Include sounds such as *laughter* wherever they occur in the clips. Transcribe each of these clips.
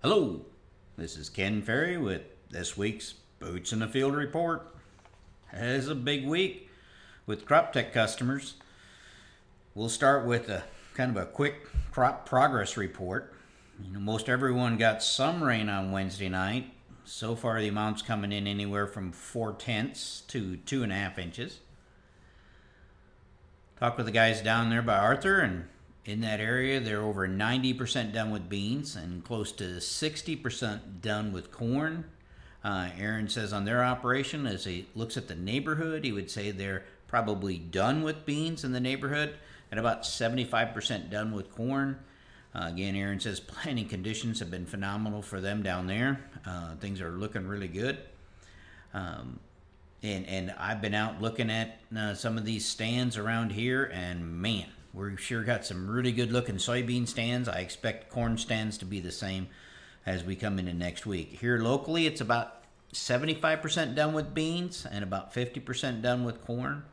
Hello, this is Ken Ferrie with this week's Boots in the Field report. It is a big week with crop tech customers. We'll start with a kind of a quick crop progress report. You know, most everyone got some rain on Wednesday night. So far, the amount's coming in anywhere from four tenths to two and a half inches. Talked with the guys down there by Arthur, and in that area, they're over 90% done with beans and close to 60% done with corn. Uh, Aaron says on their operation, as he looks at the neighborhood, he would say they're probably done with beans in the neighborhood and about 75% done with corn. Uh, again, Aaron says planting conditions have been phenomenal for them down there. Uh, things are looking really good. Um, and and I've been out looking at uh, some of these stands around here, and man, we sure got some really good looking soybean stands. I expect corn stands to be the same as we come into next week. Here locally, it's about 75% done with beans and about 50% done with corn.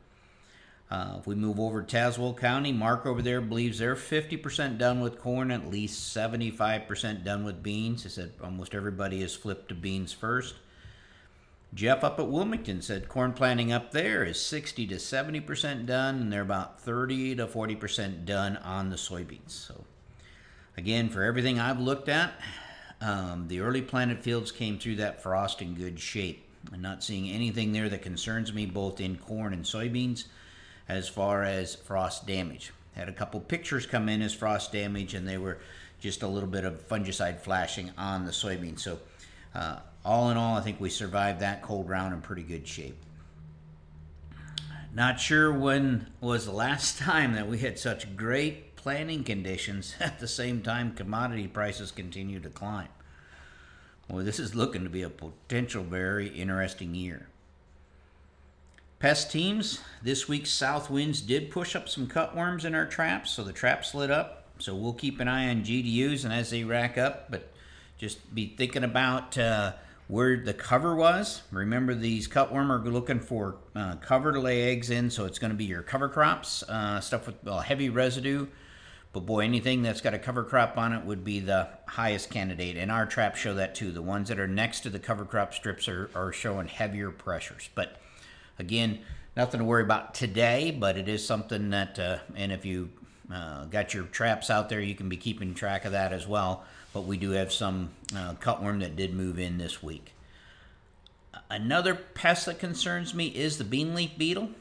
Uh, if we move over to Tazewell County, Mark over there believes they're 50% done with corn, at least 75% done with beans. He said almost everybody has flipped to beans first. Jeff up at Wilmington said corn planting up there is 60 to 70% done, and they're about 30 to 40% done on the soybeans. So, again, for everything I've looked at, um, the early planted fields came through that frost in good shape. I'm not seeing anything there that concerns me both in corn and soybeans as far as frost damage. Had a couple pictures come in as frost damage, and they were just a little bit of fungicide flashing on the soybeans. So, uh, all in all, I think we survived that cold round in pretty good shape. Not sure when was the last *laughs* time that we had such great planting conditions *laughs* at the same time commodity prices continue to climb. Well, this is looking to be a potential very interesting year. Pest teams, this week's south winds did push up some cutworms in our traps, so the traps lit up. So we'll keep an eye on GDUs and as they rack up, but just be thinking about uh, where the cover was. Remember, these cutworm are looking for uh, cover to lay eggs in, so it's going to be your cover crops, uh, stuff with well, heavy residue. But boy, anything that's got a cover crop on it would be the highest candidate. And our traps show that too. The ones that are next to the cover crop strips are, are showing heavier pressures. But again, nothing to worry about today, but it is something that, uh, and if you uh, got your traps out there, you can be keeping track of that as well but we do have some uh, cutworm that did move in this week. Another pest that concerns me is the bean leaf beetle.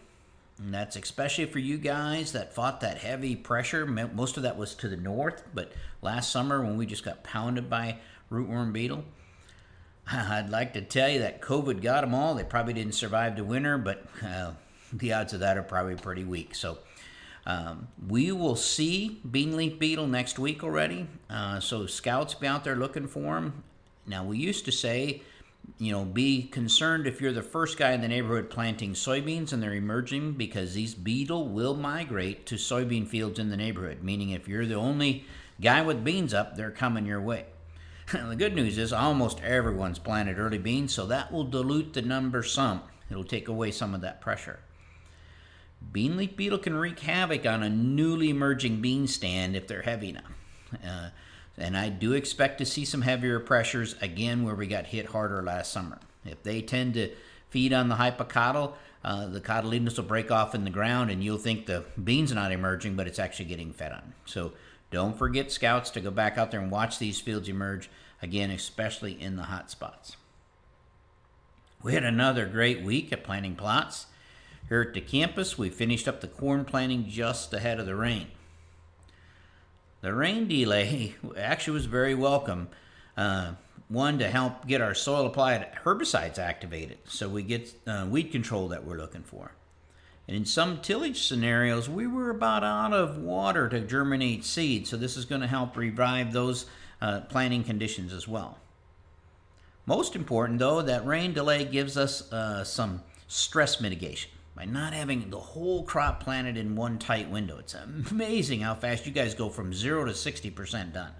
And that's especially for you guys that fought that heavy pressure. Most of that was to the north, but last summer when we just got pounded by rootworm beetle, *laughs* I'd like to tell you that COVID got them all. They probably didn't survive the winter, but uh, *laughs* the odds of that are probably pretty weak. So um, we will see bean leaf beetle next week already. Uh, so scouts be out there looking for them. Now we used to say, you know, be concerned if you're the first guy in the neighborhood planting soybeans and they're emerging because these beetle will migrate to soybean fields in the neighborhood. Meaning, if you're the only guy with beans up, they're coming your way. *laughs* the good news is almost everyone's planted early beans, so that will dilute the number some. It'll take away some of that pressure. Bean leaf beetle can wreak havoc on a newly emerging bean stand if they're heavy enough. Uh, and I do expect to see some heavier pressures again where we got hit harder last summer. If they tend to feed on the hypocotyl, uh, the cotyledons will break off in the ground and you'll think the bean's not emerging, but it's actually getting fed on. So don't forget, scouts, to go back out there and watch these fields emerge, again, especially in the hot spots. We had another great week at planting plots. Here at the campus, we finished up the corn planting just ahead of the rain. The rain delay *laughs* actually was very welcome. Uh, one to help get our soil applied herbicides activated so we get uh, weed control that we're looking for. And in some tillage scenarios, we were about out of water to germinate seed, so this is going to help revive those uh, planting conditions as well. Most important, though, that rain delay gives us uh, some stress mitigation by not having the whole crop planted in one tight window. It's amazing how fast you guys go from zero to 60% done.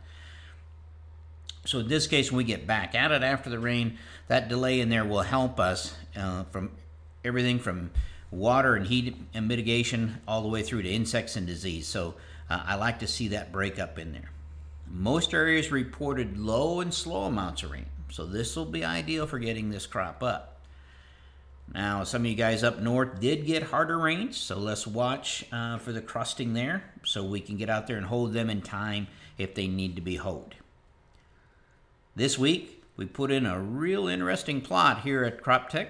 So in this case, when we get back at it after the rain, that delay in there will help us uh, from everything from water and heat and mitigation all the way through to insects and disease. So uh, I like to see that break up in there. Most areas reported low and slow amounts of rain, so this will be ideal for getting this crop up. Now, some of you guys up north did get harder rains, so let's watch uh, for the crusting there so we can get out there and hold them in time if they need to be hoed. This week, we put in a real interesting plot here at CropTech.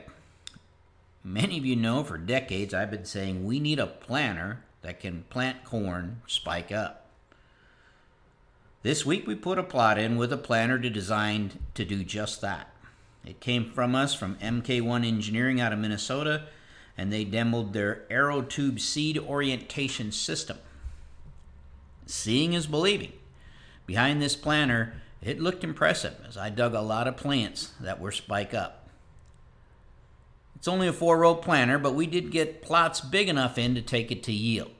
Many of you know for decades I've been saying we need a planter that can plant corn spike up. This week we put a plot in with a planter to designed to do just that. It came from us from MK1 Engineering out of Minnesota, and they demoed their AeroTube seed orientation system. Seeing is believing. Behind this planter, it looked impressive as I dug a lot of plants that were spike up. It's only a four row planter, but we did get plots big enough in to take it to yield.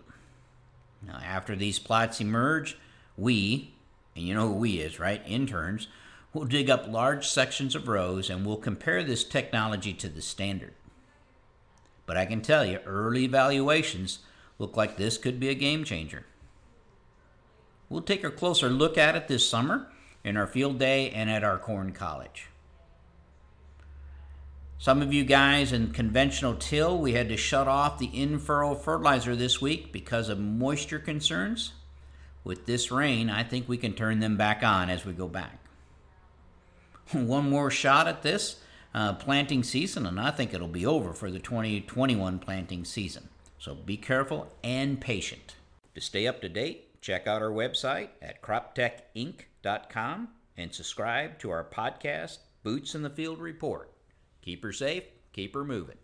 Now, after these plots emerge, we, and you know who we is, right? Interns, will dig up large sections of rows and we'll compare this technology to the standard. But I can tell you, early evaluations look like this could be a game changer. We'll take a closer look at it this summer in our field day and at our corn college. Some of you guys in conventional till, we had to shut off the in furrow fertilizer this week because of moisture concerns. With this rain, I think we can turn them back on as we go back. *laughs* One more shot at this uh, planting season, and I think it'll be over for the 2021 planting season. So be careful and patient. To stay up to date, check out our website at croptechinc.com and subscribe to our podcast, Boots in the Field Report. Keep her safe, keep her moving.